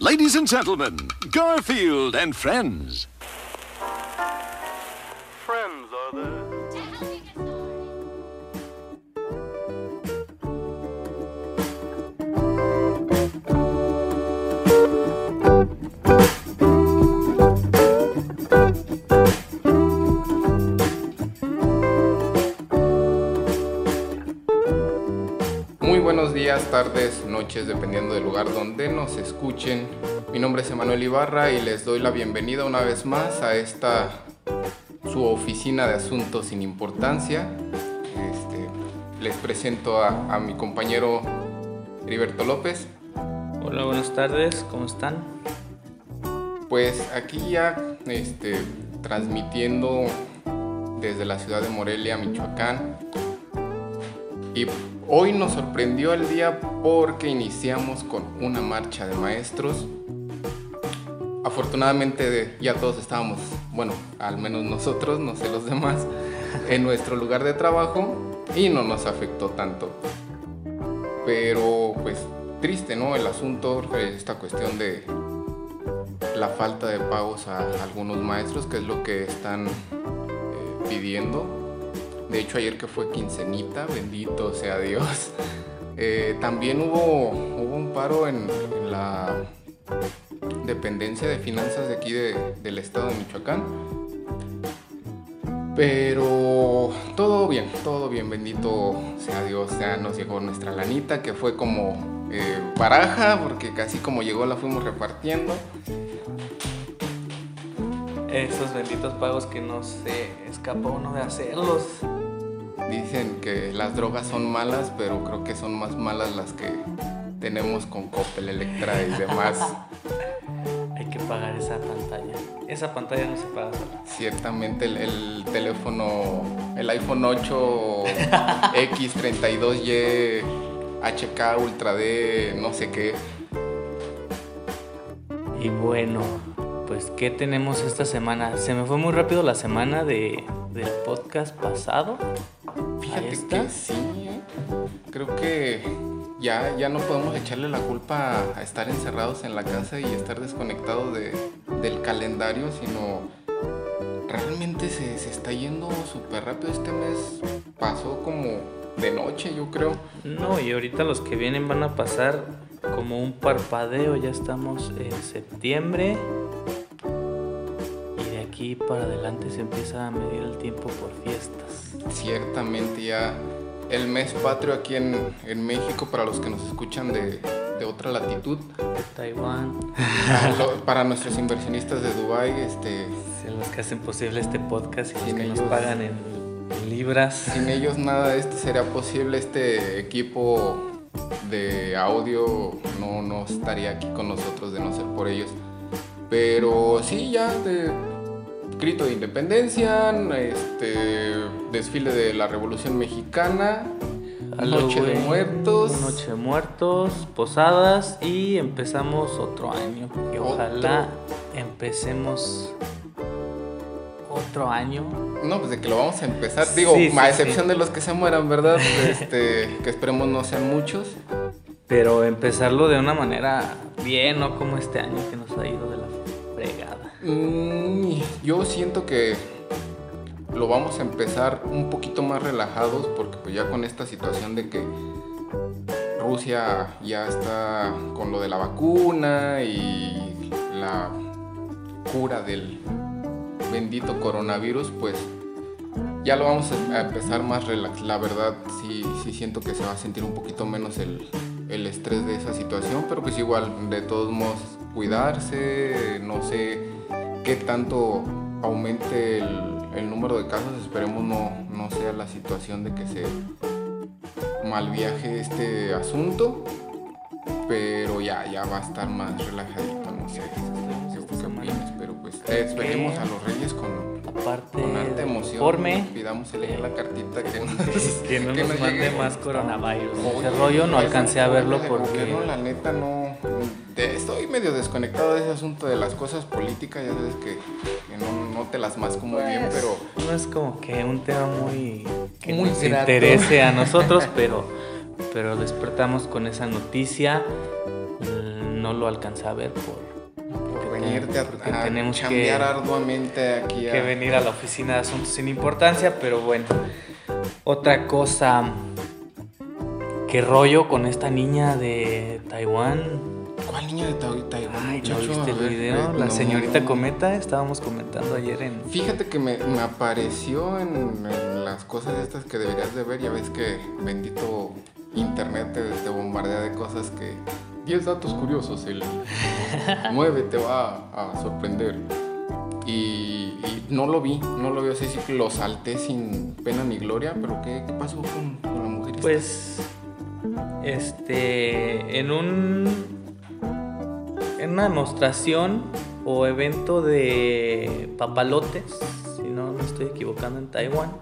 Ladies and gentlemen, Garfield and friends. Días, tardes, noches, dependiendo del lugar donde nos escuchen. Mi nombre es Emanuel Ibarra y les doy la bienvenida una vez más a esta su oficina de asuntos sin importancia. Este, les presento a, a mi compañero Heriberto López. Hola, buenas tardes, ¿cómo están? Pues aquí ya este, transmitiendo desde la ciudad de Morelia, Michoacán. Y hoy nos sorprendió el día porque iniciamos con una marcha de maestros. Afortunadamente ya todos estábamos, bueno, al menos nosotros, no sé los demás, en nuestro lugar de trabajo y no nos afectó tanto. Pero pues triste, ¿no? El asunto, esta cuestión de la falta de pagos a algunos maestros, que es lo que están eh, pidiendo. De hecho, ayer que fue quincenita, bendito sea Dios. eh, también hubo, hubo un paro en, la dependencia de finanzas de aquí de- del estado de Michoacán. Pero todo bien, todo bien, bendito sea Dios. Ya nos llegó nuestra lanita, que fue como eh, baraja, porque casi como llegó la fuimos repartiendo. Esos benditos pagos que no se escapa uno de hacerlos. Dicen que las drogas son malas, pero creo que son más malas las que tenemos con Coppel, Electra y demás. Hay que pagar esa pantalla. Esa pantalla no se paga sola. Ciertamente el, el teléfono, el iPhone 8 X32Y HK Ultra D, no sé qué. Y bueno, pues ¿qué tenemos esta semana? Se me fue muy rápido la semana de, del podcast pasado. Fíjate que sí, ¿eh? creo que ya, ya no podemos echarle la culpa a estar encerrados en la casa y estar desconectados de, del calendario, sino realmente se, se está yendo súper rápido. Este mes pasó como de noche, yo creo. No, y ahorita los que vienen van a pasar como un parpadeo. Ya estamos en septiembre. Aquí para adelante se empieza a medir el tiempo por fiestas. Ciertamente ya el mes patrio aquí en, en México, para los que nos escuchan de, de otra latitud, De Taiwán. para nuestros inversionistas de Dubai, este, Son los que hacen posible este podcast y los que nos ellos- pagan en, en libras. Sin ellos nada de esto sería posible. Este equipo de audio no, no estaría aquí con nosotros de no ser por ellos. Pero sí, ya de grito de independencia, este desfile de la Revolución Mexicana, Noche de Muertos. Noche de Muertos, posadas y empezamos otro año. Que Otro. ojalá empecemos otro año. No, pues de que lo vamos a empezar. Digo, Sí, sí, a sí. excepción de los que se mueran, ¿verdad? Este, que esperemos no sean muchos. Pero empezarlo de una manera bien, no como este año que nos ha ido de la. Mm, yo siento que lo vamos a empezar un poquito más relajados porque pues ya con esta situación de que Rusia ya está con lo de la vacuna y la cura del bendito coronavirus, pues ya lo vamos a empezar más relax. La verdad sí, sí siento que se va a sentir un poquito menos el, el estrés de esa situación, pero pues igual de todos modos cuidarse, no sé qué tanto aumente el, el número de casos, esperemos no, no sea la situación de que se mal viaje este asunto, pero ya, ya va a estar más relajadito, no sé. ¿Qué opinas? Pero pues eh, esperemos a los reyes con, Aparte, con harta emoción. informe, Pidamos el la cartita que nos, que no que nos mande llegue. más coronavirus. Oye, Ese rollo no alcancé a verlo porque gobierno, la neta no. De- estoy medio desconectado de ese asunto de las cosas políticas, ya sabes que, que no, no te las masco muy bien, Pues, pero no es como que un tema muy que Muy nos grato. interese a nosotros, pero pero despertamos con esa noticia. No lo alcancé a ver por, venirte a, a tenemos que, arduamente aquí a... que venir a la oficina de asuntos sin importancia, pero bueno. Otra cosa, qué rollo con esta niña de Taiwán. ¿Cuál niña de Tai- Taiwán, Ay, ¿no viste el video? La no. señorita Cometa, estábamos comentando ayer en... Fíjate que me, me apareció en, en las cosas estas que deberías de ver. Ya ves que bendito internet te, te bombardea de cosas que... 10 datos curiosos, el 9 te va a, sorprender. Y, y no lo vi, no lo vi, así sí que lo salté sin pena ni gloria, pero ¿qué, qué pasó con, con la mujer? esta? Pues, este, en un, en una demostración o evento de papalotes, si no me estoy equivocando, en Taiwán,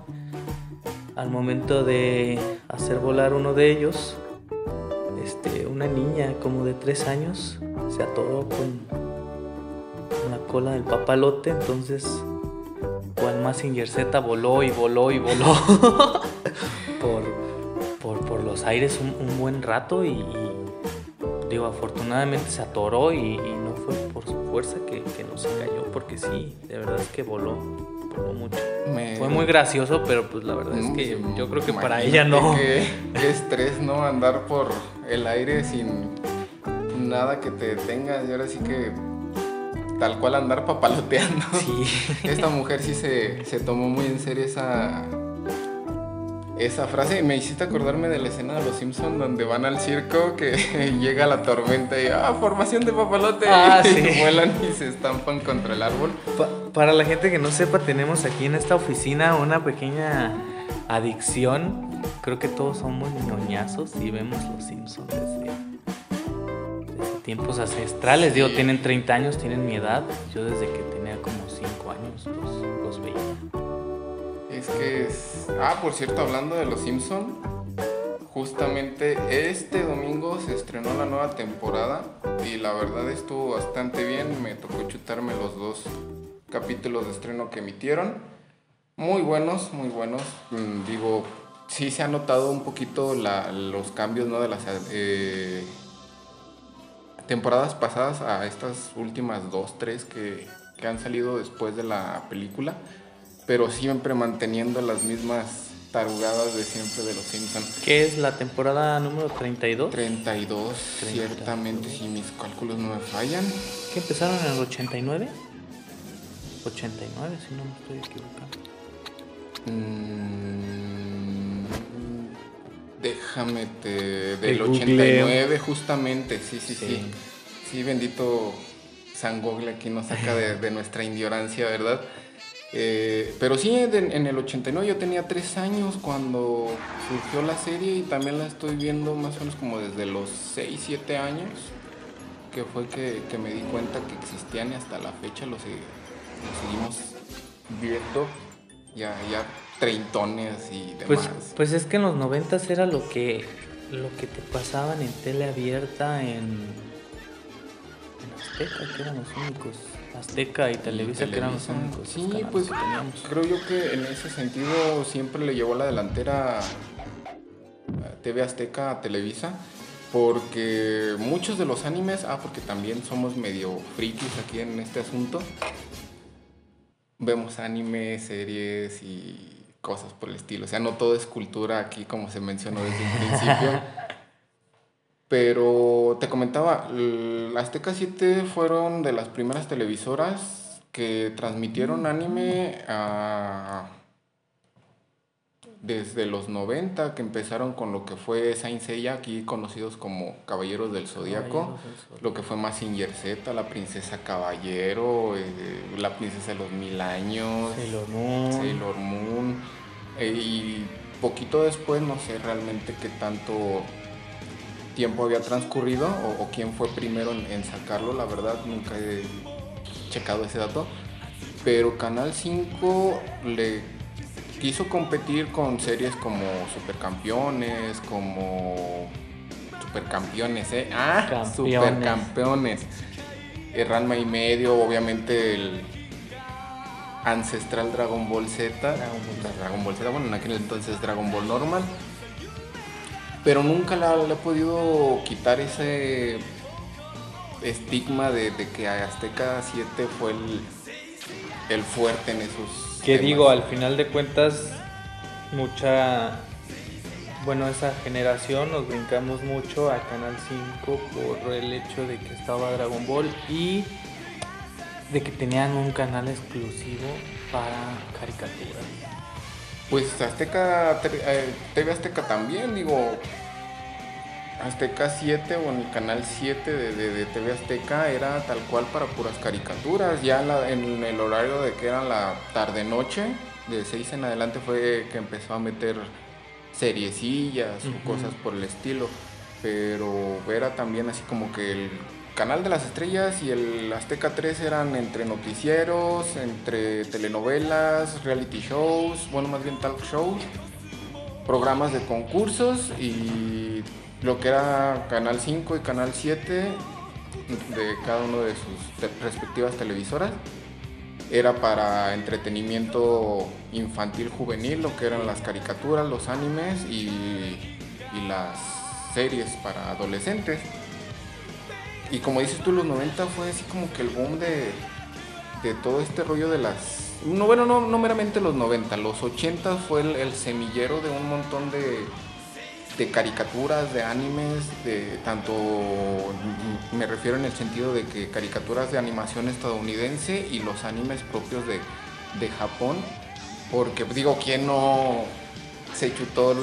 al momento de hacer volar uno de ellos, este, una niña como de tres años se atoró con, con la cola del papalote, entonces, cual Mazinger Z voló y voló y voló por, por, los aires un, buen rato y, digo, afortunadamente se atoró y, y no fue por su fuerza que, que no se cayó, porque sí, de verdad es que voló, voló mucho. Me- Fue muy gracioso, pero pues la verdad es Mm, que sí, yo creo que para ella no. Qué, qué estrés, ¿no? Andar por el aire sin nada que te detenga. Y ahora sí que tal cual andar papaloteando. Sí. Esta mujer sí se, se tomó muy en serio esa, esa frase. Me hiciste acordarme de la escena de Los Simpsons donde van al circo que llega la tormenta y ¡ah, formación de papalote! Ah, y sí. vuelan y se estampan contra el árbol. Pa- para la gente que no sepa, tenemos aquí en esta oficina una pequeña adicción. Creo que todos somos ñoñazos y vemos los Simpsons desde, desde tiempos ancestrales. Digo, tienen 30 años, tienen mi edad. Yo desde que tenía como 5 años los, los veía. Es que es... Ah, por cierto, hablando de Los Simpson, justamente este domingo se estrenó la nueva temporada y la verdad estuvo bastante bien. Me tocó chutarme los dos capítulos de estreno que emitieron. Muy buenos, muy buenos. Mm, digo, sí se ha notado un poquito los cambios ¿no? de las eh, temporadas pasadas a estas últimas dos, tres que, que han salido después de la película pero siempre manteniendo las mismas tarugadas de siempre de los Simpsons. ¿Qué es la temporada número 32? 32, 32. ciertamente, si mis cálculos no me fallan. ¿Qué empezaron en el 89? 89, si no me estoy equivocando. Mm, déjame te... Del googleo. 89, justamente, sí, sí, sí. Sí. Sí, bendito San Google aquí nos saca de, de nuestra ignorancia, ¿verdad? Eh, pero sí, de- en el 89 yo tenía tres años cuando surgió la serie y también la estoy viendo más o menos como desde los 6, 7 años, que fue que, me di cuenta que existían y hasta la fecha lo, se- lo seguimos viendo, ya, ya treintones y demás. Pues, pues es que en los noventas era lo que lo que te pasaban en tele abierta en, en Azteca, que eran los únicos. Azteca y Televisa, que eran los únicos. Sí, canales pues que teníamos. creo yo que en ese sentido siempre le llevó la delantera a TV Azteca a Televisa. Porque muchos de los animes, ah, porque también somos medio frikis aquí en este asunto. Vemos anime, series y cosas por el estilo. O sea, no todo es cultura aquí como se mencionó desde un principio. Pero te comentaba, l- Azteca 7 fueron de las primeras televisoras que transmitieron anime a- desde los 90, que empezaron con lo que fue Saint Seiya, aquí conocidos como Caballeros del Zodíaco, lo que fue Mazinger Z, la Princesa Caballero, eh, la Princesa de los Mil Años, Sailor Moon. Sailor Moon. eh, y poquito después, no sé realmente qué tanto tiempo había transcurrido o, o quién fue primero en, en sacarlo, la verdad nunca he checado ese dato. Pero Canal 5 le quiso competir con series como Supercampeones, como Supercampeones, ¿eh? Ah, Campeones. Supercampeones. Ranma y medio, obviamente el ancestral Dragon Ball Z. Dragon Ball Z. Dragon Ball Z, bueno, en aquel entonces Dragon Ball normal. Pero nunca la- le he podido quitar ese estigma de, de que Azteca 7 fue el, el fuerte en esos. Que digo, al final de cuentas, mucha. Bueno, esa generación nos brincamos mucho a Canal 5 por el hecho de que estaba Dragon Ball y de que tenían un canal exclusivo para caricaturas. Pues Azteca, te- eh, TV Azteca también, digo. Azteca 7 o en el canal 7 de, de- de TV Azteca era tal cual para puras caricaturas. Ya en, la- en el horario de que era la tarde-noche, de 6 en adelante fue que empezó a meter seriecillas o cosas por el estilo. Pero era también así como que el canal de las estrellas y el Azteca 3 eran entre noticieros, entre telenovelas, reality shows, bueno, más bien talk shows, programas de concursos y lo que era Canal 5 y Canal 7 de cada uno de sus respectivas televisoras era para entretenimiento infantil juvenil, lo que eran las caricaturas, los animes y las series para adolescentes. Y como dices tú, los 90 fue así como que el boom de, todo este rollo de las... No, bueno, no, meramente los 90, los 80 fue el, semillero de un montón de, de caricaturas, de animes, de tanto, me refiero en el sentido de que caricaturas de animación estadounidense y los animes propios de, Japón, porque digo, ¿quién no se chutó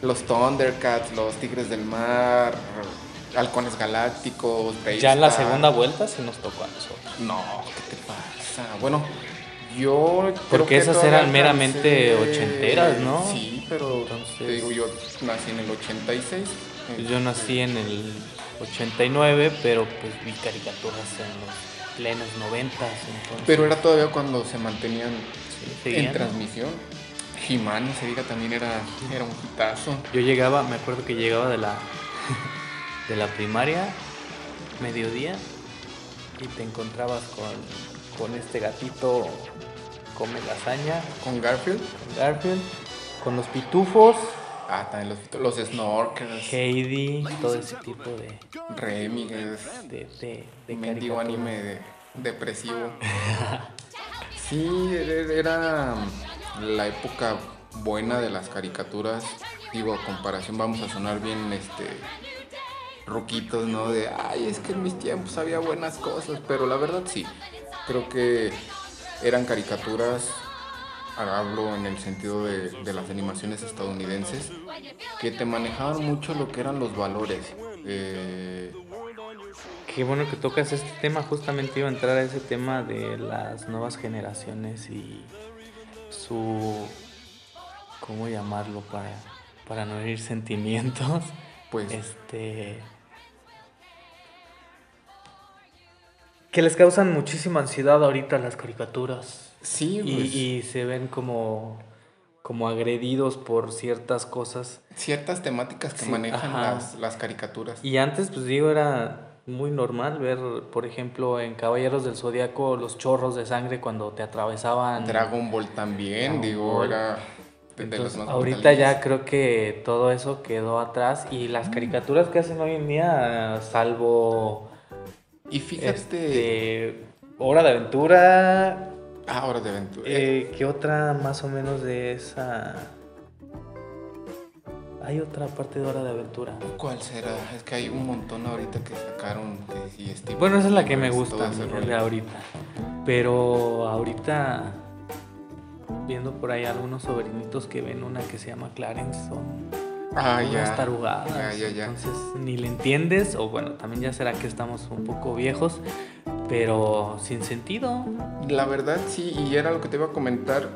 los Thundercats, los Tigres del Mar, Halcones Galácticos, Ya en la segunda vuelta se nos tocó a nosotros. No, ¿qué te pasa? Bueno, yo Porque que esas eran meramente ochenteras, ¿no? Sí, pero Entonces- te digo, yo nací en el 86. Pues Yo nací en el 89, pero pues vi caricaturas en los plenos 90. Entonces, Pero era todavía cuando se mantenían sí, en transmisión. He-Man, se diga, también era, era un hitazo. Yo llegaba, me acuerdo que llegaba de la de la primaria, mediodía, y te encontrabas con, con este gatito come lasaña, Con Garfield. con Garfield, con los pitufos, Ah, también los, los Snorkers. Heidi, todo ese tipo de, Remy, que es de, de, de mendigo anime de- depresivo. Sí, e- era la época buena de las caricaturas. Digo, a comparación, vamos a sonar bien este ruquitos, ¿no? De, ay, es que en mis tiempos había buenas cosas, pero la verdad sí. Creo que eran caricaturas, hablo en el sentido de, de las animaciones estadounidenses, que te manejaban mucho lo que eran los valores. Eh, Qué bueno que tocas este tema, justamente iba a entrar a ese tema de las nuevas generaciones y su, ¿cómo llamarlo? Para, para no herir sentimientos. pues Este... Que les causan muchísima ansiedad ahorita las caricaturas. sí, Y, pues, y se ven como, como agredidos por ciertas cosas. ciertas temáticas que Sí, manejan las, las caricaturas. Y antes, pues digo, era muy normal ver, por ejemplo, en Caballeros del Zodiaco los chorros de sangre cuando te atravesaban. Dragon Ball también, Dragon digo, Ball. era de, las más ahorita brutales. ya creo que todo eso quedó atrás y las caricaturas que hacen hoy en día, salvo Y fíjate, este, Hora de Aventura, ah, Hora de Aventura. eh, ¿qué otra más o menos de esa? Hay otra parte de Hora de Aventura. ¿Cuál será? Es que hay un montón ahorita que sacaron que sí, Steven Bueno, esa es la que me gusta de ahorita. Pero ahorita, viendo por ahí algunos sobrinitos que ven una que se llama Clarence, son Ah, unas ya. tarugadas. Ya, ya, ya. Entonces ni le entiendes, o bueno, también ya será que estamos un poco viejos, pero sin sentido. La verdad sí, y era lo que te iba a comentar.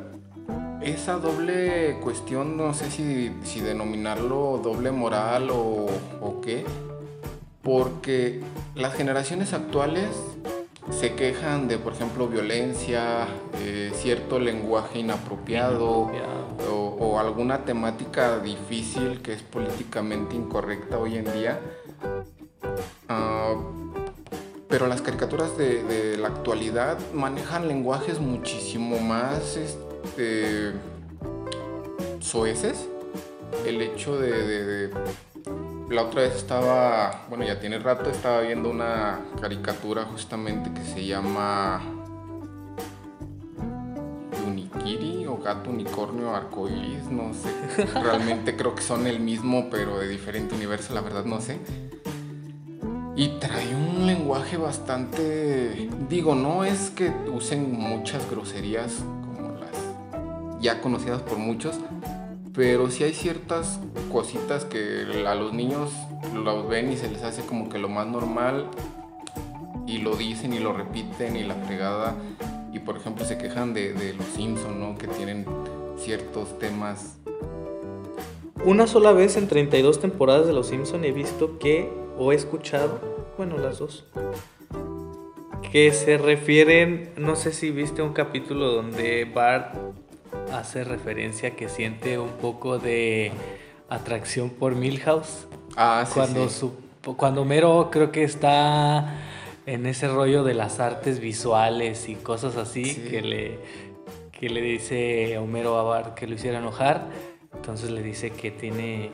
Esa doble cuestión, no sé si, si denominarlo doble moral o, o qué, porque las generaciones actuales se quejan de, por ejemplo, violencia, eh, cierto lenguaje inapropiado Inapropiado. O, alguna temática difícil que es políticamente incorrecta hoy en día. Ah, pero las caricaturas de, la actualidad manejan lenguajes muchísimo más este, soeces. El hecho de la otra vez estaba, bueno, ya tiene rato, estaba viendo una caricatura justamente que se llama O Gato Unicornio Arcoiris, no sé. Realmente creo que son el mismo, pero de diferente universo, la verdad no sé. Y trae un lenguaje bastante... Digo, no es que usen muchas groserías como las ya conocidas por muchos, pero sí hay ciertas cositas que a los niños los ven y se les hace como que lo más normal y lo dicen y lo repiten y la fregada y por ejemplo se quejan de, de los Simpson, ¿no? Que tienen ciertos temas. Una sola vez en 32 temporadas de Los Simpson he visto que, o he escuchado, bueno, las dos, que se refieren, no sé si viste un capítulo donde Bart hace referencia que siente un poco de atracción por Milhouse. Ah, sí, cuando, sí. su, cuando Mero creo que está en ese rollo de las artes visuales y cosas así, Sí. que, le, que le dice Homero a Bart que lo hiciera enojar. Entonces le dice que tiene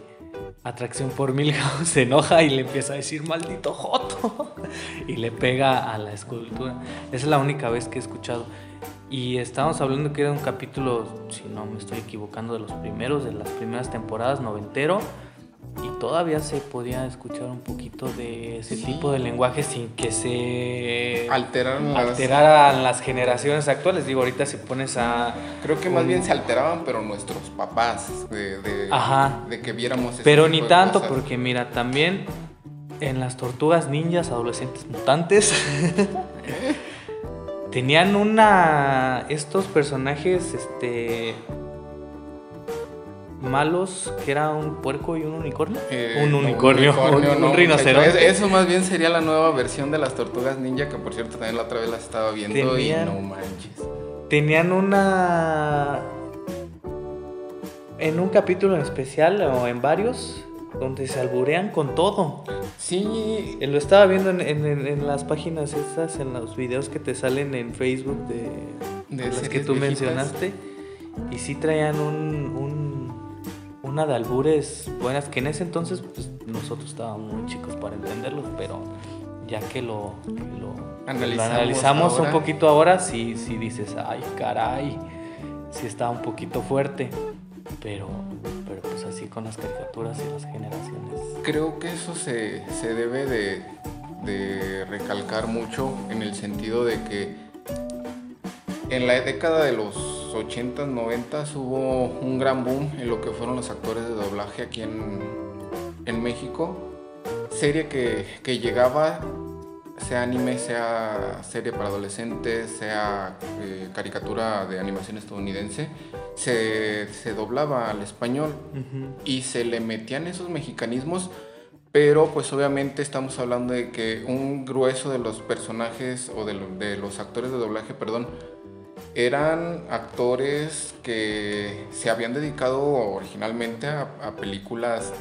atracción por Milhouse, se enoja y le empieza a decir maldito Joto y le pega a la escultura. Esa es la única vez que he escuchado. Y estábamos hablando que era un capítulo, si no me estoy equivocando, de los primeros, de las primeras temporadas, noventero. Y todavía se podía escuchar un poquito de ese Sí. tipo de lenguaje sin que se alteraran las generaciones actuales. Digo, ahorita si pones a... Creo que más bien se alteraban, pero nuestros papás, de, de, Ajá. de que viéramos Pero ni tanto, cosas. porque mira, también en las tortugas ninjas, adolescentes mutantes, tenían una. Estos personajes, este. Malos, que era un puerco y un unicornio. Eh, un no, unicornio, un, no, un rinoceronte. Eso más bien sería la nueva versión de las tortugas ninja, que por cierto también la otra vez la estaba viendo Tenían- y no manches. Tenían una. En un capítulo en especial, o en varios, donde se alburean con todo. Sí, Eh, Lo estaba viendo en, en- en- en las páginas estas, en los videos que te salen en Facebook de, las que tú viejitas. mencionaste. Y sí traían un, un- una de albures buenas, que en ese entonces pues, nosotros estábamos muy chicos para entenderlos, pero ya que lo, lo- lo Analizamos un poquito ahora, sí, sí dices, ay, caray, sí está un poquito fuerte. Pero, pero pues así con las caricaturas y las generaciones. creo que eso se, se debe de, de recalcar mucho en el sentido de que en la década de los 80s, 90 hubo un gran boom en lo que fueron los actores de doblaje aquí en, en México. Serie que, que llegaba, sea anime, sea serie para adolescentes, sea eh, caricatura de animación estadounidense, se, se doblaba al español y se le metían esos mexicanismos, pero pues obviamente estamos hablando de que un grueso de los personajes o de, lo- de los actores de doblaje, perdón, eran actores que se habían dedicado originalmente a, a películas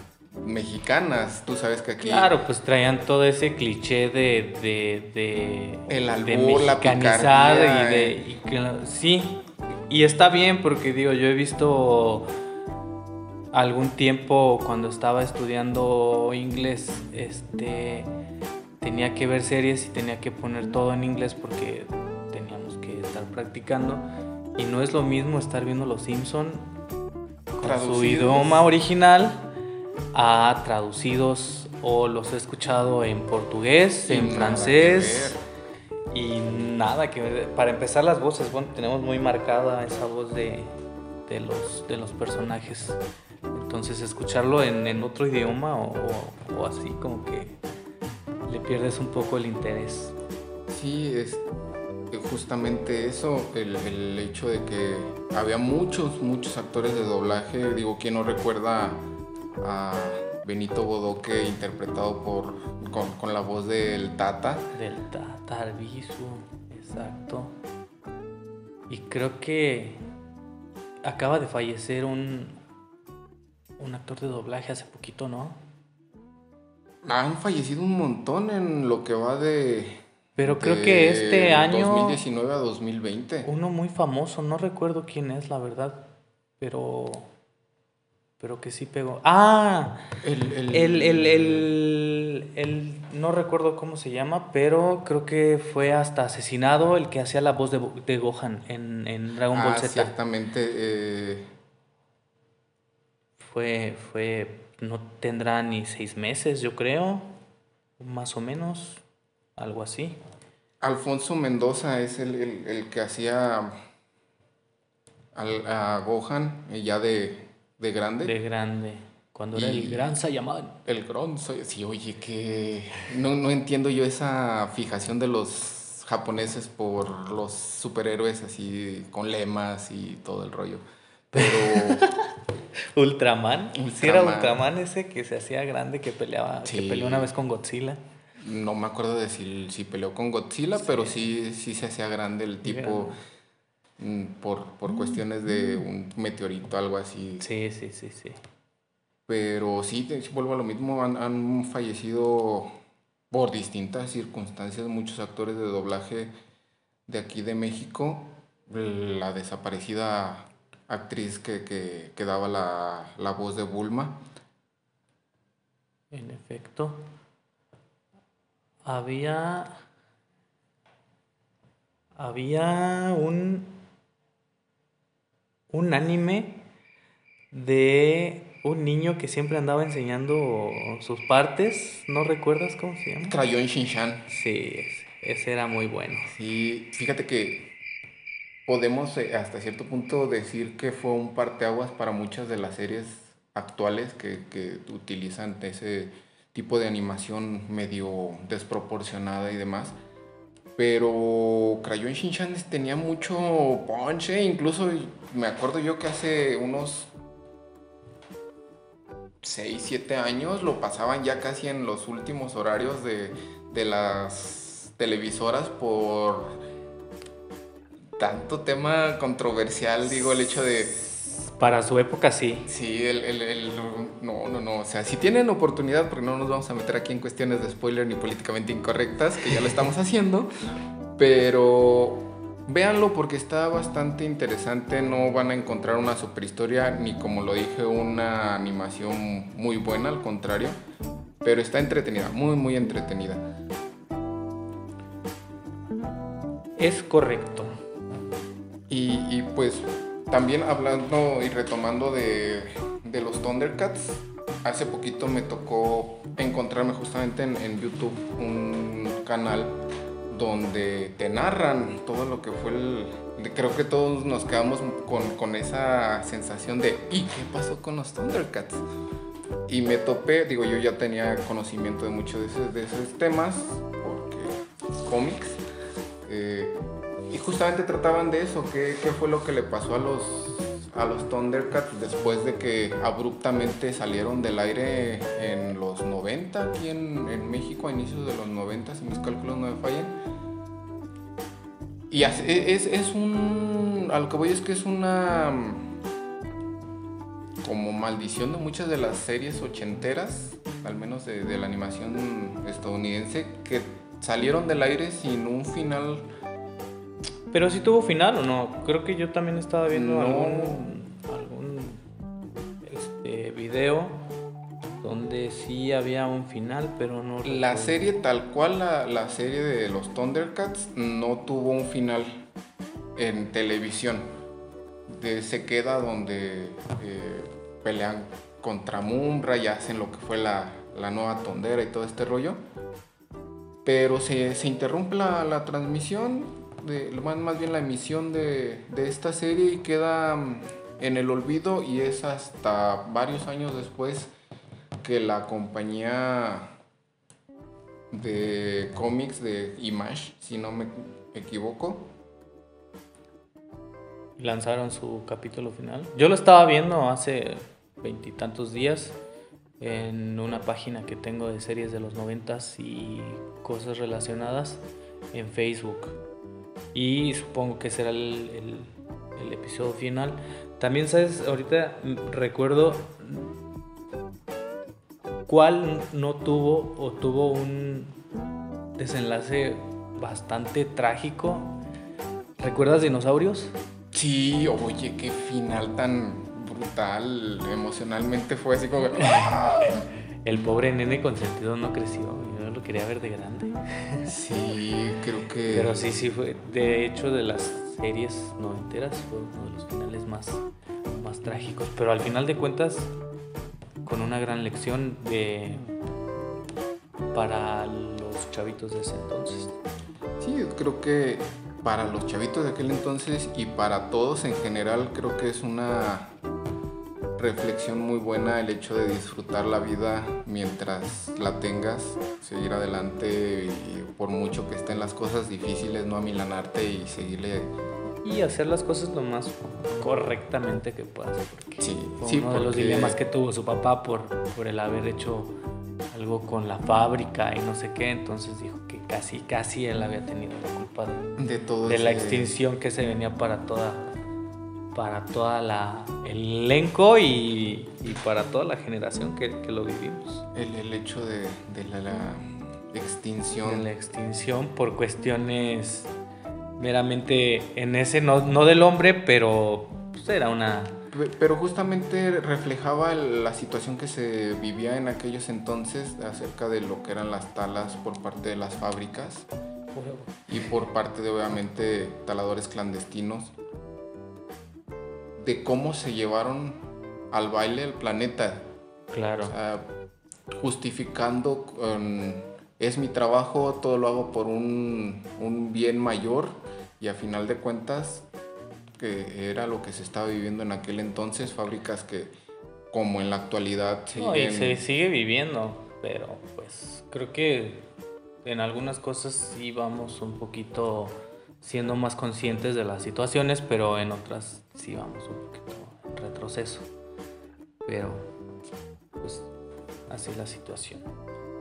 mexicanas. Tú sabes que aquí Claro, pues traían todo ese cliché de, de, de, El de albur, la mexicanizar picardía, y de eh. y que sí, y está bien porque digo, yo he visto algún tiempo cuando estaba estudiando inglés, este tenía que ver series y tenía que poner todo en inglés porque practicando y no es lo mismo estar viendo Los Simpson con su Traducidos. idioma original a traducidos o los he escuchado en portugués, en francés y nada que ver. Para empezar las voces, bueno, tenemos muy marcada esa voz de, de los, de los personajes. Entonces escucharlo en, en otro idioma o, o- o así como que le pierdes un poco el interés. Sí, es justamente eso, el, el hecho de que había muchos, muchos actores de doblaje. Digo, ¿quién no recuerda a Benito Bodoque interpretado por, con, con la voz del Tata? Del Tata Arbizu, exacto. Y creo que acaba de fallecer un, un actor de doblaje hace poquito, ¿no? Han fallecido un montón en lo que va de... Pero creo de que este año 2019 a 2020. uno muy famoso, no recuerdo quién es, la verdad, pero pero que sí pegó. ¡Ah! El, el, El, el, el, el- no recuerdo cómo se llama, pero creo que fue hasta asesinado el que hacía la voz de, de Gohan en, en Dragon Ball Ah, Z. ciertamente. eh, Fue, fue, no tendrá ni seis meses, yo creo, más o menos, algo así. Alfonso Mendoza es el, el- el que hacía al- a Gohan eh, ya de, de grande. De grande, cuando era el gran Saiyaman. El Gron, soy- sí, oye, que no, no entiendo yo esa fijación de los japoneses por los superhéroes así con lemas y todo el rollo. Pero Ultraman. Sí era Ultraman. Ultraman ese que se hacía grande, que peleaba, que peleó una vez con Godzilla. No me acuerdo de si, si peleó con Godzilla, pero sí, sí se hacía grande el tipo mm, por, por cuestiones de un meteorito, algo así. Sí, sí, sí, sí. Pero sí, vuelvo a lo mismo, han, han fallecido por distintas circunstancias muchos actores de doblaje de aquí de México. La desaparecida actriz que, que, que daba la, la voz de Bulma. En efecto. Había. Había un. Un anime de un niño que siempre andaba enseñando sus partes. ¿No recuerdas cómo se llama? Crayon Shinshan. Sí, ese, ese era muy bueno. Sí, fíjate que podemos eh, hasta cierto punto decir que fue un parteaguas para muchas de las series actuales que, que utilizan ese tipo de animación medio desproporcionada y demás. Pero Crayon Shinchan tenía mucho punch, eh, incluso me acuerdo yo que hace unos 6, 7 años lo pasaban ya casi en los últimos horarios de, de las televisoras por tanto tema controversial, digo, el hecho de... Para su época sí. Sí, el, el- el- no, no, no, o sea, si tienen oportunidad, porque no nos vamos a meter aquí en cuestiones de spoiler ni políticamente incorrectas, que ya lo estamos haciendo, pero véanlo porque está bastante interesante, no van a encontrar una superhistoria ni como lo dije una animación muy buena, al contrario, pero está entretenida, muy, muy entretenida. Es correcto. Y, y, pues también hablando y retomando de, de los Thundercats, hace poquito me tocó encontrarme justamente en, en YouTube un canal donde te narran todo lo que fue el... Creo que todos nos quedamos con, con esa sensación de ¿y qué pasó con los Thundercats? Y me topé, digo, yo ya tenía conocimiento de muchos de de esos temas, porque cómics, eh, y justamente trataban de eso, qué, fue lo que le pasó a los, a los Thundercats después de que abruptamente salieron del aire en los 90, aquí en, México, a inicios de los 90, si mis cálculos no me fallan. Y e, es, es un... A lo que voy es que es una... mm, Como maldición de muchas de las series ochenteras, al menos de la animación estadounidense, que salieron del aire sin un final Pero si tuvo final o no. Creo que yo también estaba viendo No. algún, algún este, video donde sí había un final, pero no. La serie tal cual, la, la serie de los Thundercats, no tuvo un final en televisión. De- se queda donde eh, pelean contra Mumbra y hacen lo que fue la, la nueva tondera y todo este rollo. Pero se, se interrumpe la, la transmisión, de, más, bien la emisión de, de esta serie y queda mm, en el olvido y es hasta varios años después que la compañía de cómics de Image, si no me equivoco, Lanzaron su capítulo final. Yo lo estaba viendo hace veintitantos días en una página que tengo de series de los noventas y cosas relacionadas en Facebook. Y supongo que será el, el- el episodio final. También, ¿sabes? Ahorita recuerdo cuál no tuvo o tuvo un desenlace bastante trágico. ¿Recuerdas Dinosaurios? Sí, oye, qué final tan brutal. Emocionalmente fue así como. El pobre nene consentido no creció. Lo quería ver de grande. Sí, creo que. Pero sí, sí fue. De hecho, de las series noventeras fue uno de los finales más, más trágicos. Pero al final de cuentas, con una gran lección de para los chavitos de ese entonces. Sí, creo que para los chavitos de aquel entonces y para todos en general creo que es una reflexión muy buena el hecho de disfrutar la vida mientras la tengas, seguir adelante y por mucho que estén las cosas difíciles, no amilanarte y seguirle. Y hacer las cosas lo más correctamente que puedas. Porque Sí, fue sí, uno de los porque- dilemas que tuvo su papá por, por el haber hecho algo con la fábrica y no sé qué. Entonces dijo que casi, casi él había tenido la culpa de, De todo de la ese- extinción que se venía para toda para toda la el elenco y, y para toda la generación que, que lo vivimos. El, el hecho de, de la, la extinción. en la extinción por cuestiones meramente en ese no, no del hombre pero pues, era una Pe- Pero justamente reflejaba la situación que se vivía en aquellos entonces acerca de lo que eran las talas por parte de las fábricas y por parte de obviamente taladores clandestinos, de cómo se llevaron al baile el planeta, claro. O sea, justificando es mi trabajo, todo lo hago por un, un bien mayor y a final de cuentas que era lo que se estaba viviendo en aquel entonces, fábricas que como en la actualidad No, y se sigue viviendo, pero pues creo que en algunas cosas sí vamos un poquito siendo más conscientes de las situaciones, pero en otras sí vamos un poquito en retroceso. Pero pues así es la situación.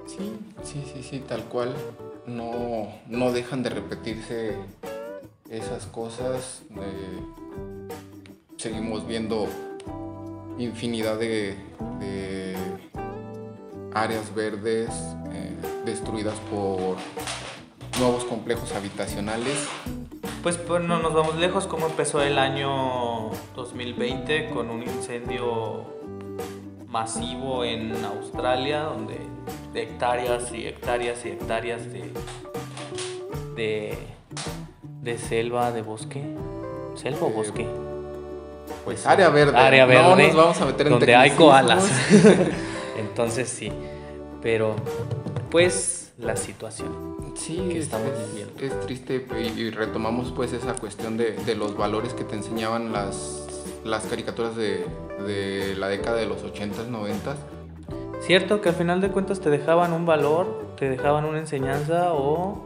Sí, sí, sí, sí, tal cual. No, no dejan de repetirse esas cosas. eh, seguimos viendo infinidad de, de áreas verdes eh, destruidas por nuevos complejos habitacionales. Pues, pues no nos vamos lejos, como empezó el año 2020 con un incendio masivo en Australia, donde de hectáreas y hectáreas y hectáreas de, de, de selva, de bosque. ¿Selva o Eh, bosque? Pues área verde. Área verde. No nos vamos a meter en donde hay koalas. Entonces sí. Pero, pues, la situación. Sí, que es, estamos es- viviendo. es triste y, y retomamos pues esa cuestión de, de los valores que te enseñaban las, las caricaturas de, de la década de los 80s, 90s. Cierto que al final de cuentas te dejaban un valor, te dejaban una enseñanza o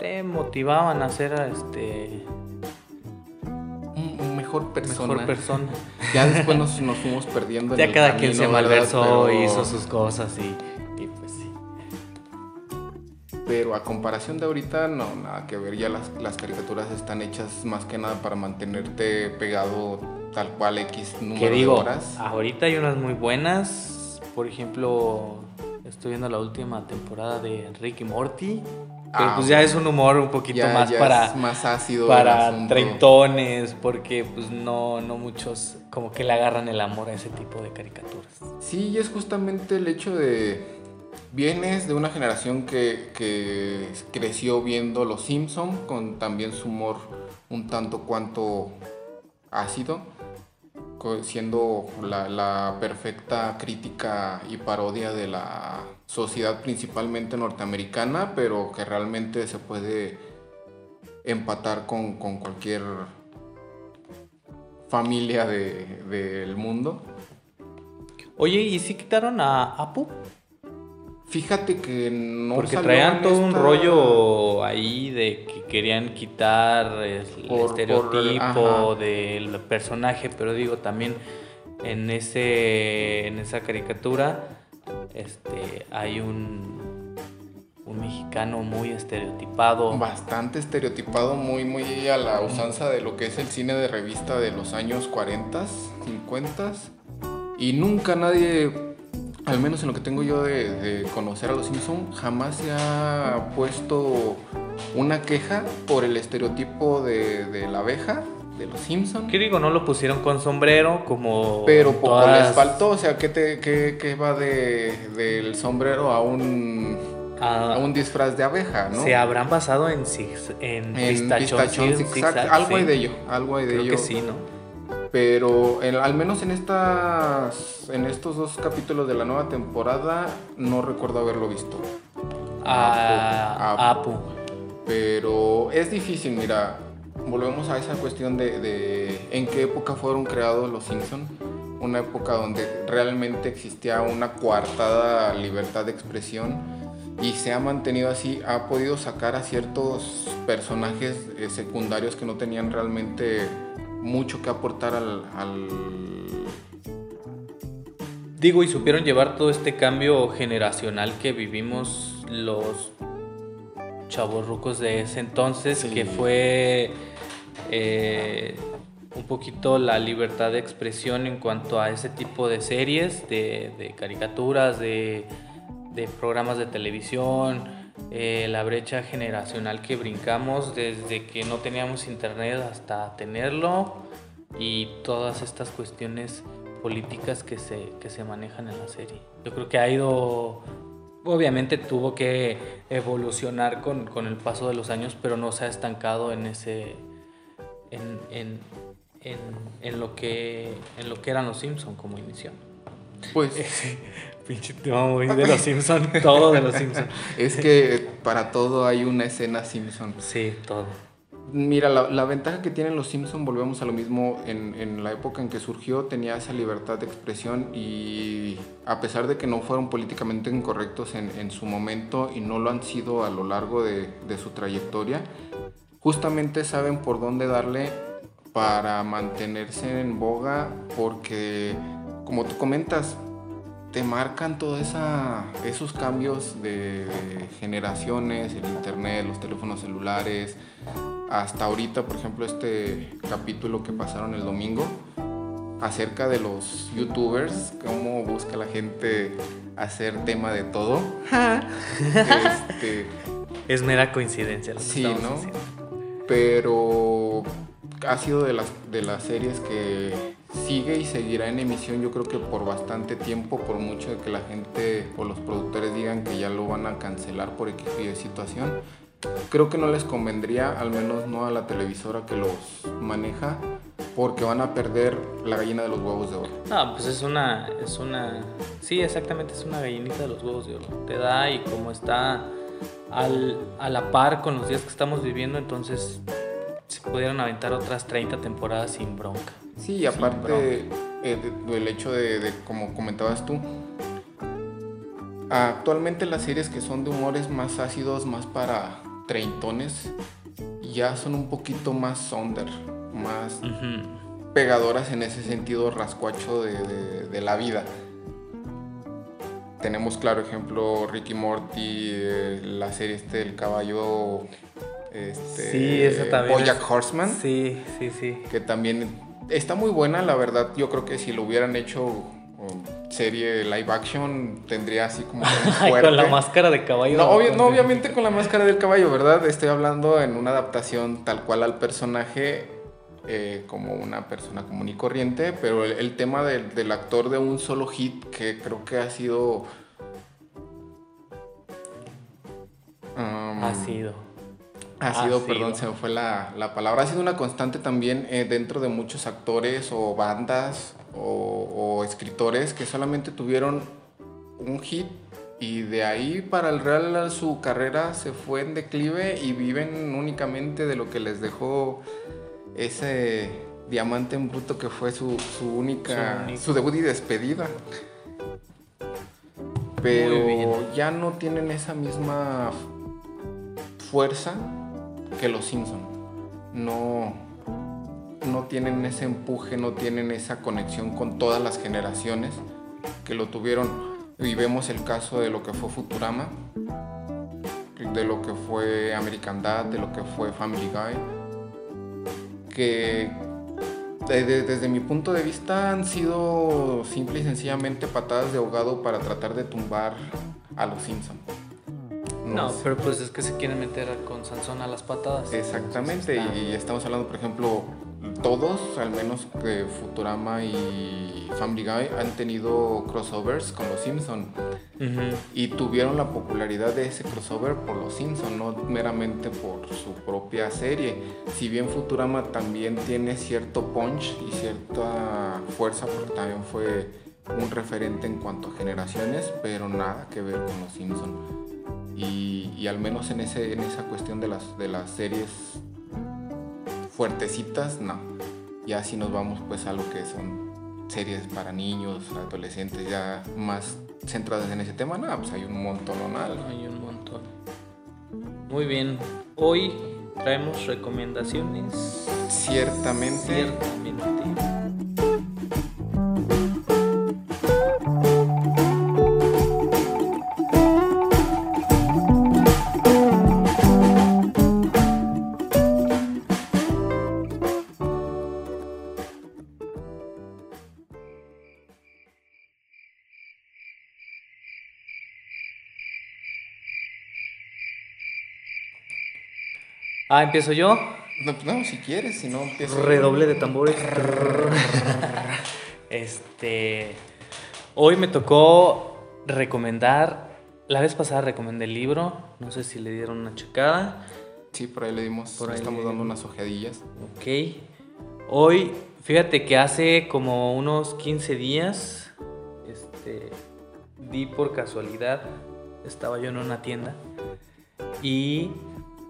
te motivaban a ser este Un, mejor persona. mejor persona. Ya después nos, nos fuimos perdiendo. en Ya el cada quien camino, se ¿verdad? malversó, Pero- hizo sus cosas y. Pero a comparación de ahorita, no, nada que ver. Ya las, las caricaturas están hechas más que nada para mantenerte pegado tal cual X número Que digo, de horas. ahorita hay unas muy buenas. Por ejemplo, estoy viendo la última temporada de Ricky Morty. Pero Ah, pues ya es un humor un poquito ya, más ya para, más ácido. para treintones, porque pues no, no muchos como que le agarran el amor a ese tipo de caricaturas. Sí, y es justamente el hecho de... Vienes de una generación que, creció viendo Los Simpson con también su humor un tanto cuanto ácido, siendo la, perfecta crítica y parodia de la sociedad principalmente norteamericana, pero que realmente se puede empatar con, cualquier familia de- del mundo. Oye, ¿y si quitaron a Apu? Fíjate que no Porque salió traían todo un rollo ahí de que querían quitar el Por- estereotipo del personaje, pero digo también en ese en esa caricatura este hay un un mexicano muy estereotipado. Bastante estereotipado, muy, muy a la usanza de lo que es el cine de revista de los años 40, 50. Y nunca nadie, al menos en lo que tengo yo de, de conocer a los Simpson, jamás se ha puesto una queja por el estereotipo de, de la abeja de los Simpsons. ¿Qué digo? No lo pusieron con sombrero como. Pero poco todas- les faltó, o sea, ¿qué, te, qué, qué va de, del sombrero a un, a un disfraz de abeja, no? Se habrán basado en, en, en pistachón, pistachón zig- algo sí. hay de ello, algo hay de Creo ello. que sí, ¿no? Pero en- al menos en estas, en estos dos capítulos de la nueva temporada no recuerdo haberlo visto. Ah, Apu. Apu. Pero es difícil, mira, volvemos a esa cuestión de, de en qué época fueron creados los Simpson. Una época donde realmente existía una coartada libertad de expresión y se ha mantenido así, ha podido sacar a ciertos personajes eh, secundarios que no tenían realmente mucho que aportar al, al- Digo, y supieron llevar todo este cambio generacional que vivimos los chavorrucos de ese entonces, Sí. que fue eh, un poquito la libertad de expresión en cuanto a ese tipo de series, de, de caricaturas, de, de programas de televisión, eh, la brecha generacional que brincamos desde que no teníamos internet hasta tenerlo y todas estas cuestiones políticas que se, que se manejan en la serie. Yo creo que ha ido, obviamente tuvo que evolucionar con, con el paso de los años, pero no se ha estancado en ese, en, en, en, en lo, que, en lo que eran los Simpson como inició. Pues Pinche muy de los Simpson, todo de los Simpson. es que para todo hay una escena Simpson. Sí, todo. Mira, la, la ventaja que tienen los Simpson, volvemos a lo mismo, en, en la época en que surgió tenía esa libertad de expresión y a pesar de que no fueron políticamente incorrectos en, en su momento y no lo han sido a lo largo de, de su trayectoria, justamente saben por dónde darle para mantenerse en boga porque, como tú comentas, te marcan todos esos cambios de, generaciones, el internet, los teléfonos celulares, hasta ahorita, por ejemplo, este capítulo que pasaron el domingo acerca de los youtubers, cómo busca la gente hacer tema de todo. Este, Es mera coincidencia. lo que Sí, ¿no? haciendo. pero ha sido de las, de las series que sigue y seguirá en emisión yo creo que por bastante tiempo, por mucho que la gente o los productores digan que ya lo van a cancelar por X y situación. Creo que no les convendría, al menos no a la televisora que los maneja, porque van a perder la gallina de los huevos de oro. No, pues es una, es una, sí, exactamente, es una gallinita de los huevos de oro. Te da y como está a la par con los días que estamos viviendo, entonces se pudieran aventar otras 30 temporadas sin bronca. Sí, y aparte eh, de- del hecho de, de, como comentabas tú, actualmente las series que son de humores más ácidos, más para treintones, ya son un poquito más under, más pegadoras en ese sentido rascuacho de, de- de la vida. Tenemos claro ejemplo Ricky Morty, eh, la serie este del caballo, este, Sí, también. Bojack es- Horseman Sí, sí, sí. que también está muy buena, la verdad. Yo creo que si lo hubieran hecho um, serie live action, tendría así como con la máscara de caballo. No, obvio- no, obviamente con la máscara del caballo, ¿verdad? Estoy hablando en una adaptación tal cual al personaje, eh, como una persona común y corriente, pero el, el tema del, del actor de un solo hit, que creo que ha sido... um, Ha sido. Ha Ha sido, perdón, se me fue la, la palabra. Ha sido una constante también eh, dentro de muchos actores o bandas o, o escritores que solamente tuvieron un hit y de ahí para el Real su carrera se fue en declive y viven únicamente de lo que les dejó ese diamante en bruto que fue su, su única, Su debut y despedida. Pero ya no tienen esa misma fuerza que los Simpson. No, no tienen ese empuje, no tienen esa conexión con todas las generaciones que lo tuvieron. Y vemos el caso de lo que fue Futurama, de lo que fue American Dad, de lo que fue Family Guy, que de- de- desde mi punto de vista han sido simple y sencillamente patadas de ahogado para tratar de tumbar a los Simpson. No, pero pues es que se quieren meter con Sansón a las patadas. Exactamente, está- y estamos hablando, por ejemplo, todos, al menos que Futurama y Family Guy, han tenido crossovers con los Simpson y tuvieron la popularidad de ese crossover por los Simpson, no meramente por su propia serie. Si bien Futurama también tiene cierto punch y cierta fuerza, porque también fue un referente en cuanto a generaciones, pero nada que ver con los Simpson. Y, y al menos en, ese, en esa cuestión de las, de las series fuertecitas, no. Ya si nos vamos pues a lo que son series para niños, adolescentes, ya más centradas en ese tema, no, pues hay un montón Hay un montón. Muy bien. Hoy traemos recomendaciones. Ciertamente. Ciertamente. Ah, empiezo yo. No, no, si quieres, si no empiezo. Redoble de tambores. Este. Hoy me tocó recomendar. La vez pasada recomendé el libro. No sé si le dieron una checada. Sí, por ahí le dimos, Por ahí estamos le dando unas ojeadillas. Ok. Hoy, fíjate que hace como unos 15 días. Este. Di por casualidad. Estaba yo en una tienda. Y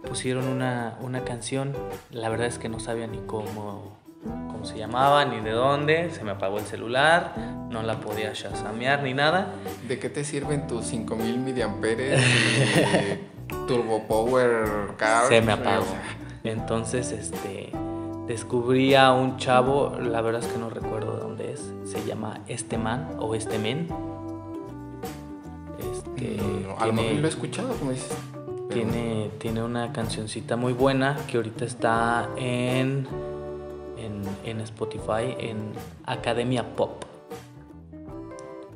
pusieron una, una canción. La verdad es que no sabía ni cómo, cómo se llamaba, ni de dónde. Se me apagó el celular. No la podía shazamear ni nada. ¿De qué te sirven tus 5000 miliamperes y Turbo Power Car? se me apagó. Entonces, este, descubrí a un chavo, la verdad es que no recuerdo de dónde es. Se llama Este Man o Este Men. Este, no, a lo mejor lo he escuchado, como dices. Tiene, tiene una cancioncita muy buena que ahorita está en, en, en Spotify, en Academia Pop.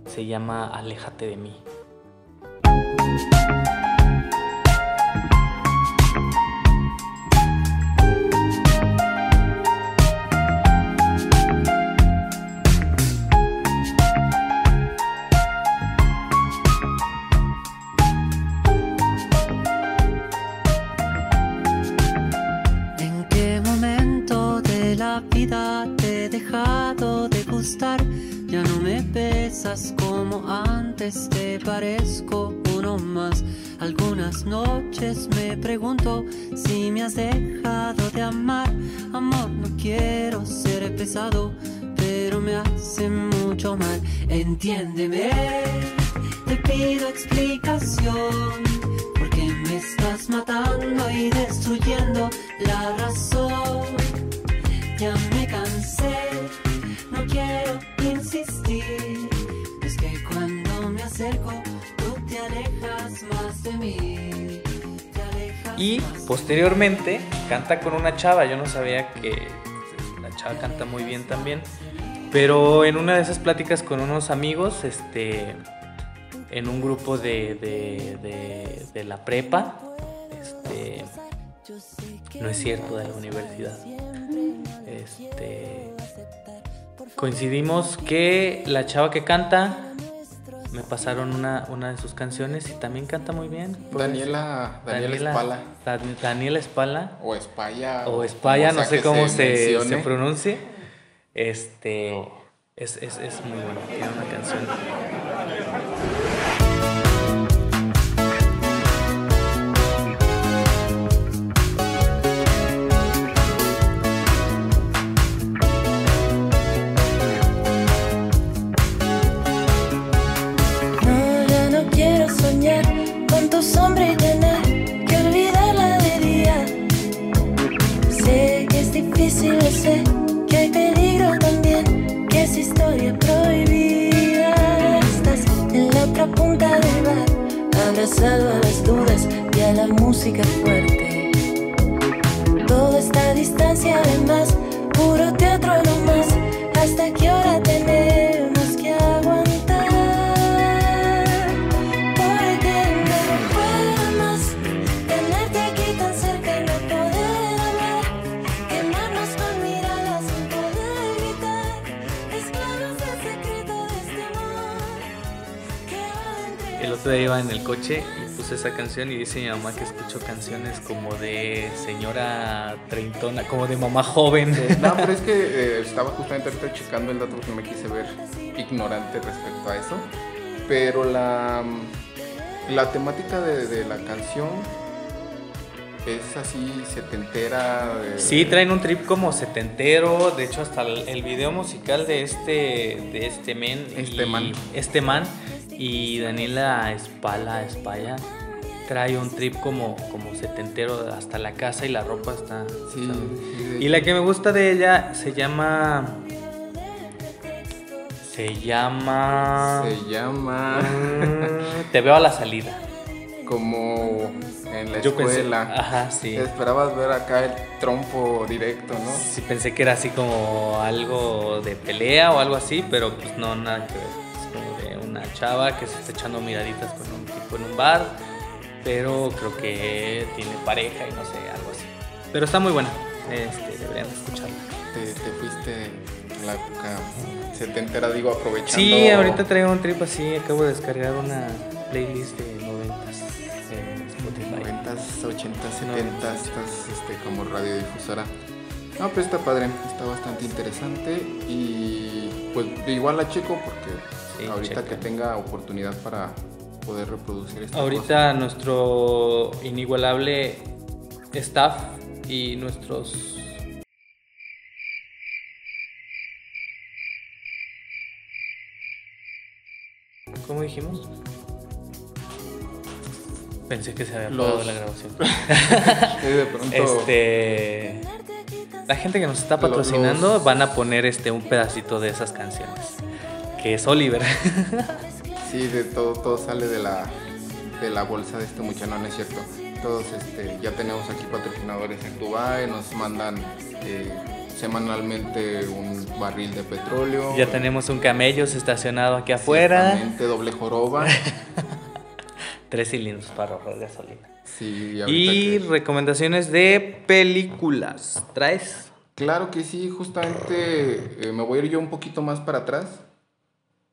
Se llama Aléjate de mí. Canta con una chava. Yo no sabía que la chava canta muy bien también. Pero en una de esas pláticas con unos amigos, este, en un grupo de, de, de- de la prepa, este, no es cierto, de la universidad. Este, coincidimos que la chava que canta me pasaron una, una de sus canciones y también canta muy bien. Pues, Daniela, Daniela, Espala. Dan- Daniela Espala O Espaya. o Espaya, como no sé cómo se, se pronuncie. Este es, es, es muy bueno, tiene una canción. Bar, abrazado a las dudas y a la música fuerte. Toda esta distancia además, otro día iba en el coche y puse esa canción y dice mi mamá que escucho canciones como de señora treintona, como de mamá joven. No, pero es que eh, estaba justamente ahorita checando el dato porque me quise ver ignorante respecto a eso. Pero la, la temática de, de la canción es así setentera. de- Sí, traen un trip como setentero. De hecho, hasta el, el video musical de este, de este men. Este man. Este man y Daniela Espala, Espalla. Trae un trip como, como setentero. Hasta la casa y la ropa está. Sí, Y la que me gusta de ella se llama. Se llama. Se llama Mm, Te veo a la salida. como en la Yo pensé- escuela. ajá, sí. Esperabas ver acá el trompo directo, ¿no? Sí, pensé que era así como algo de pelea o algo así, pero pues no, nada que ver. Una chava que se está echando miraditas con un tipo en un bar, pero creo que tiene pareja y no sé, algo así. Pero está muy buena, este, deberían escucharla. Te, te fuiste a la época setentera, digo, aprovechando. Sí, ahorita traigo un trip así, acabo de descargar una playlist de noventas en Spotify. 90s, 80s, No, 70s, estás este, como radiodifusora. No, pero está padre, está bastante interesante y pues igual la checo porque Sí, ahorita checa. que tenga oportunidad para poder reproducir esta cosa. Ahorita nuestro inigualable staff y nuestros ¿Cómo dijimos? Pensé que se había Los- apagado la grabación. Sí, de pronto Este la gente que nos está patrocinando los- van a poner este un pedacito de esas canciones. Que es Oliver. sí, de todo, todo sale de la, de la bolsa de este muchacho, no, es cierto. Todos este, ya tenemos aquí patrocinadores en Dubai, nos mandan eh, semanalmente un barril de petróleo. ya tenemos un camellos estacionado aquí afuera. Doble joroba. Tres cilindros para ahorrar gasolina. Sí, Y que- recomendaciones de películas. ¿Traes? Claro que sí, justamente eh, me voy a ir yo un poquito más para atrás.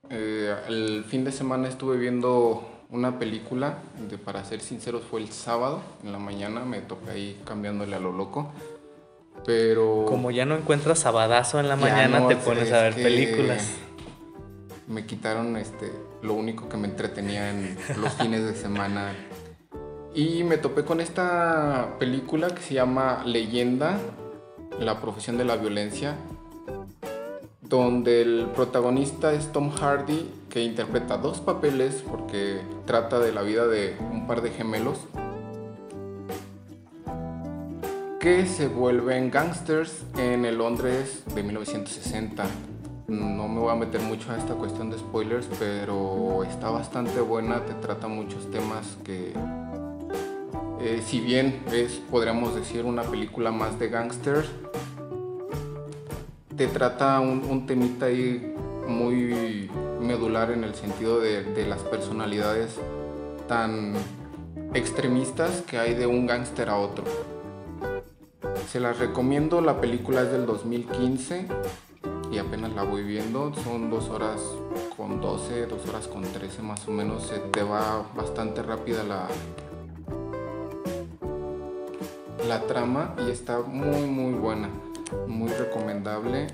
Eh, el fin de semana estuve viendo una película, de, para ser sinceros fue el sábado, en la mañana, me toca ahí cambiándole a lo loco. Pero Como ya no encuentras sabadazo en la mañana, no, te es- pones es a ver películas. Me quitaron este, lo único que me entretenía en los fines de semana. Y me topé con esta película que se llama Leyenda, la profesión de la violencia, donde el protagonista es Tom Hardy, que interpreta dos papeles porque trata de la vida de un par de gemelos que se vuelven gangsters en el Londres de 1960. No me voy a meter mucho a esta cuestión de spoilers, pero está bastante buena, te trata muchos temas que, eh, si bien es, podríamos decir, una película más de gangsters, te trata un, un temita ahí muy medular en el sentido de, de las personalidades tan extremistas que hay de un gángster a otro. Se las recomiendo, la película es del 2015 y apenas la voy viendo, son dos horas con 12, dos horas con 13 más o menos, se te va bastante rápida la, la trama y está muy muy buena, muy recomendable.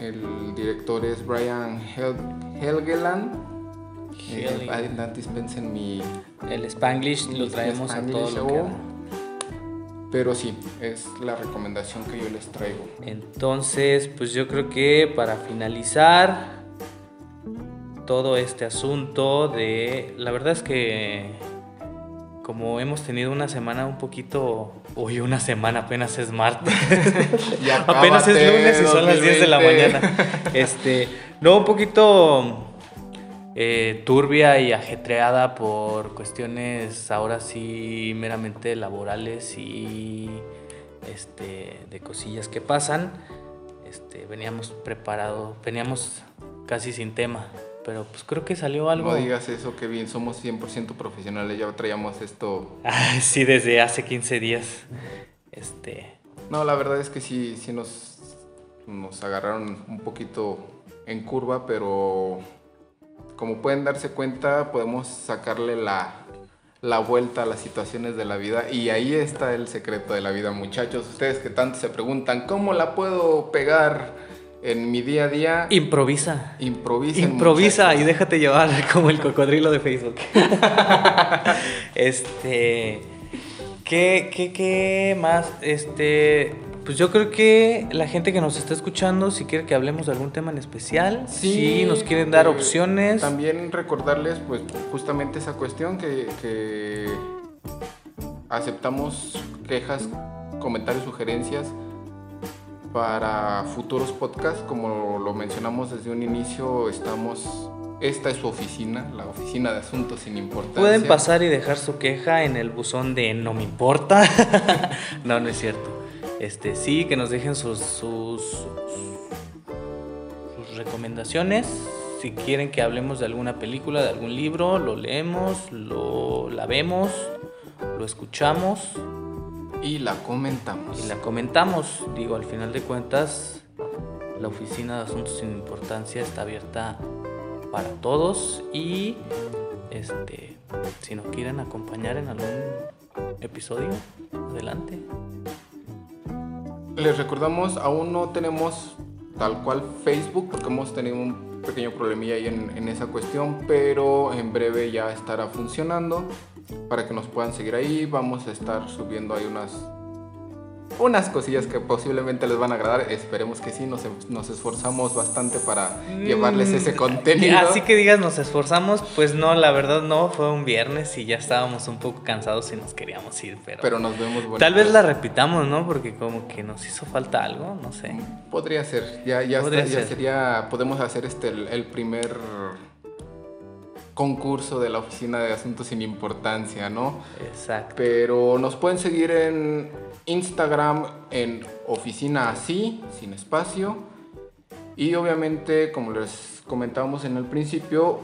El director es Brian Hel- Helgeland. Eh, dispensen mi El Spanglish lo traemos a todo lo que. Pero sí, es la recomendación que yo les traigo. Entonces, pues yo creo que para finalizar todo este asunto de... La verdad es que como hemos tenido una semana un poquito... Uy, una semana apenas es martes. Apenas es lunes y son las 10 de la 2020. mañana. Este, no, un poquito eh, turbia y ajetreada por cuestiones ahora sí meramente laborales y este, de cosillas que pasan. Este, veníamos preparados, veníamos casi sin tema, pero pues creo que salió algo. No digas eso, que bien, somos 100% profesionales, ya traíamos esto. Ah, sí, desde hace 15 días. Este, No, la verdad es que sí, sí nos, nos agarraron un poquito en curva, pero como pueden darse cuenta, podemos sacarle la, la vuelta a las situaciones de la vida y ahí está el secreto de la vida, muchachos. Ustedes que tanto se preguntan, ¿cómo la puedo pegar en mi día a día? Improvisa. Improvisen, Improvisa y déjate llevar como el cocodrilo de Facebook. este. ¿qué, qué, qué más? Este. Pues yo creo que la gente que nos está escuchando, si quiere que hablemos de algún tema en especial, si nos quieren dar eh, opciones. También recordarles, pues, justamente esa cuestión que, que aceptamos quejas, comentarios, sugerencias para futuros podcasts. Como lo mencionamos desde un inicio, estamos. Esta es su oficina, la oficina de asuntos sin importancia. Pueden pasar y dejar su queja en el buzón de no me importa. no, no es cierto. Este, sí, que nos dejen sus, sus, recomendaciones. Si quieren que hablemos de alguna película, de algún libro, lo leemos, lo la vemos, lo escuchamos Y la comentamos. y la comentamos. Digo, al final de cuentas, la oficina de asuntos sin importancia está abierta para todos y este si nos quieren acompañar en algún episodio, adelante. Les recordamos, aún no tenemos tal cual Facebook porque hemos tenido un pequeño problemilla ahí en, en esa cuestión, pero en breve ya estará funcionando para que nos puedan seguir ahí. Vamos a estar subiendo ahí unas unas cosillas que posiblemente les van a agradar. Esperemos que sí, nos, nos esforzamos bastante para llevarles ese contenido. Así que digas, nos esforzamos, pues no, la verdad no, fue un viernes y ya estábamos un poco cansados y nos queríamos ir, pero, Pero nos vemos bonitos. tal vez la repitamos, ¿no? Porque como que nos hizo falta algo, no sé. Podría ser, ya, ya, Podría está- ya ser. sería, podemos hacer este el, el primer concurso de la Oficina de Asuntos sin Importancia, ¿no? Exacto. Pero nos pueden seguir en Instagram en Oficina Así, sin espacio. Y obviamente, como les comentábamos en el principio,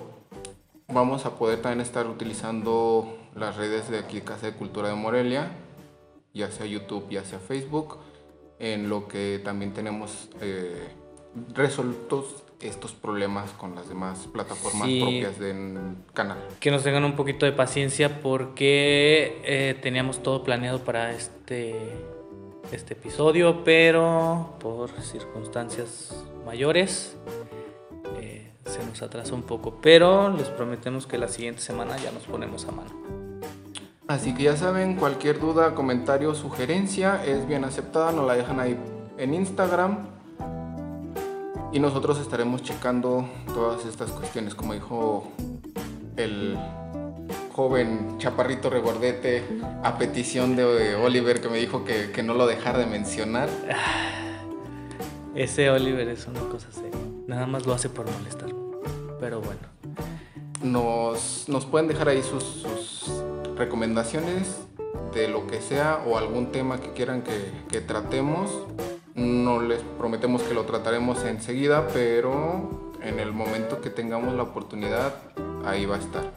vamos a poder también estar utilizando las redes de aquí, Casa de Cultura de Morelia, ya sea YouTube, ya sea Facebook, en lo que también tenemos eh, resueltos estos problemas con las demás plataformas Sí. propias del canal. que nos tengan un poquito de paciencia porque eh, teníamos todo planeado para este, este episodio, pero por circunstancias mayores eh, se nos atrasó un poco. Pero les prometemos que la siguiente semana ya nos ponemos a mano. Así que ya saben, cualquier duda, comentario, sugerencia es bien aceptada, nos la dejan ahí en Instagram. Y nosotros estaremos checando todas estas cuestiones, como dijo el joven chaparrito regordete a petición de Oliver que me dijo que, que no lo dejara de mencionar. Ese Oliver es una cosa seria. Nada más lo hace por molestar. Pero bueno. Nos, nos pueden dejar ahí sus, sus recomendaciones de lo que sea o algún tema que quieran que, que tratemos. No les prometemos que lo trataremos enseguida, pero en el momento que tengamos la oportunidad, ahí va a estar.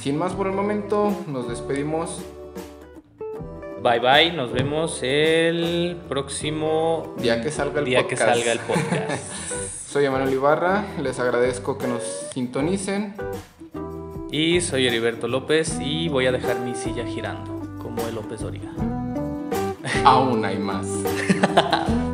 Sin más por el momento, nos despedimos. Bye bye. Nos vemos el próximo Día que salga el día que podcast. salga el podcast. Soy Emanuel Ibarra, les agradezco que nos sintonicen. Y soy Heriberto López y voy a dejar mi silla girando, como el López Doriga. Aún hay más.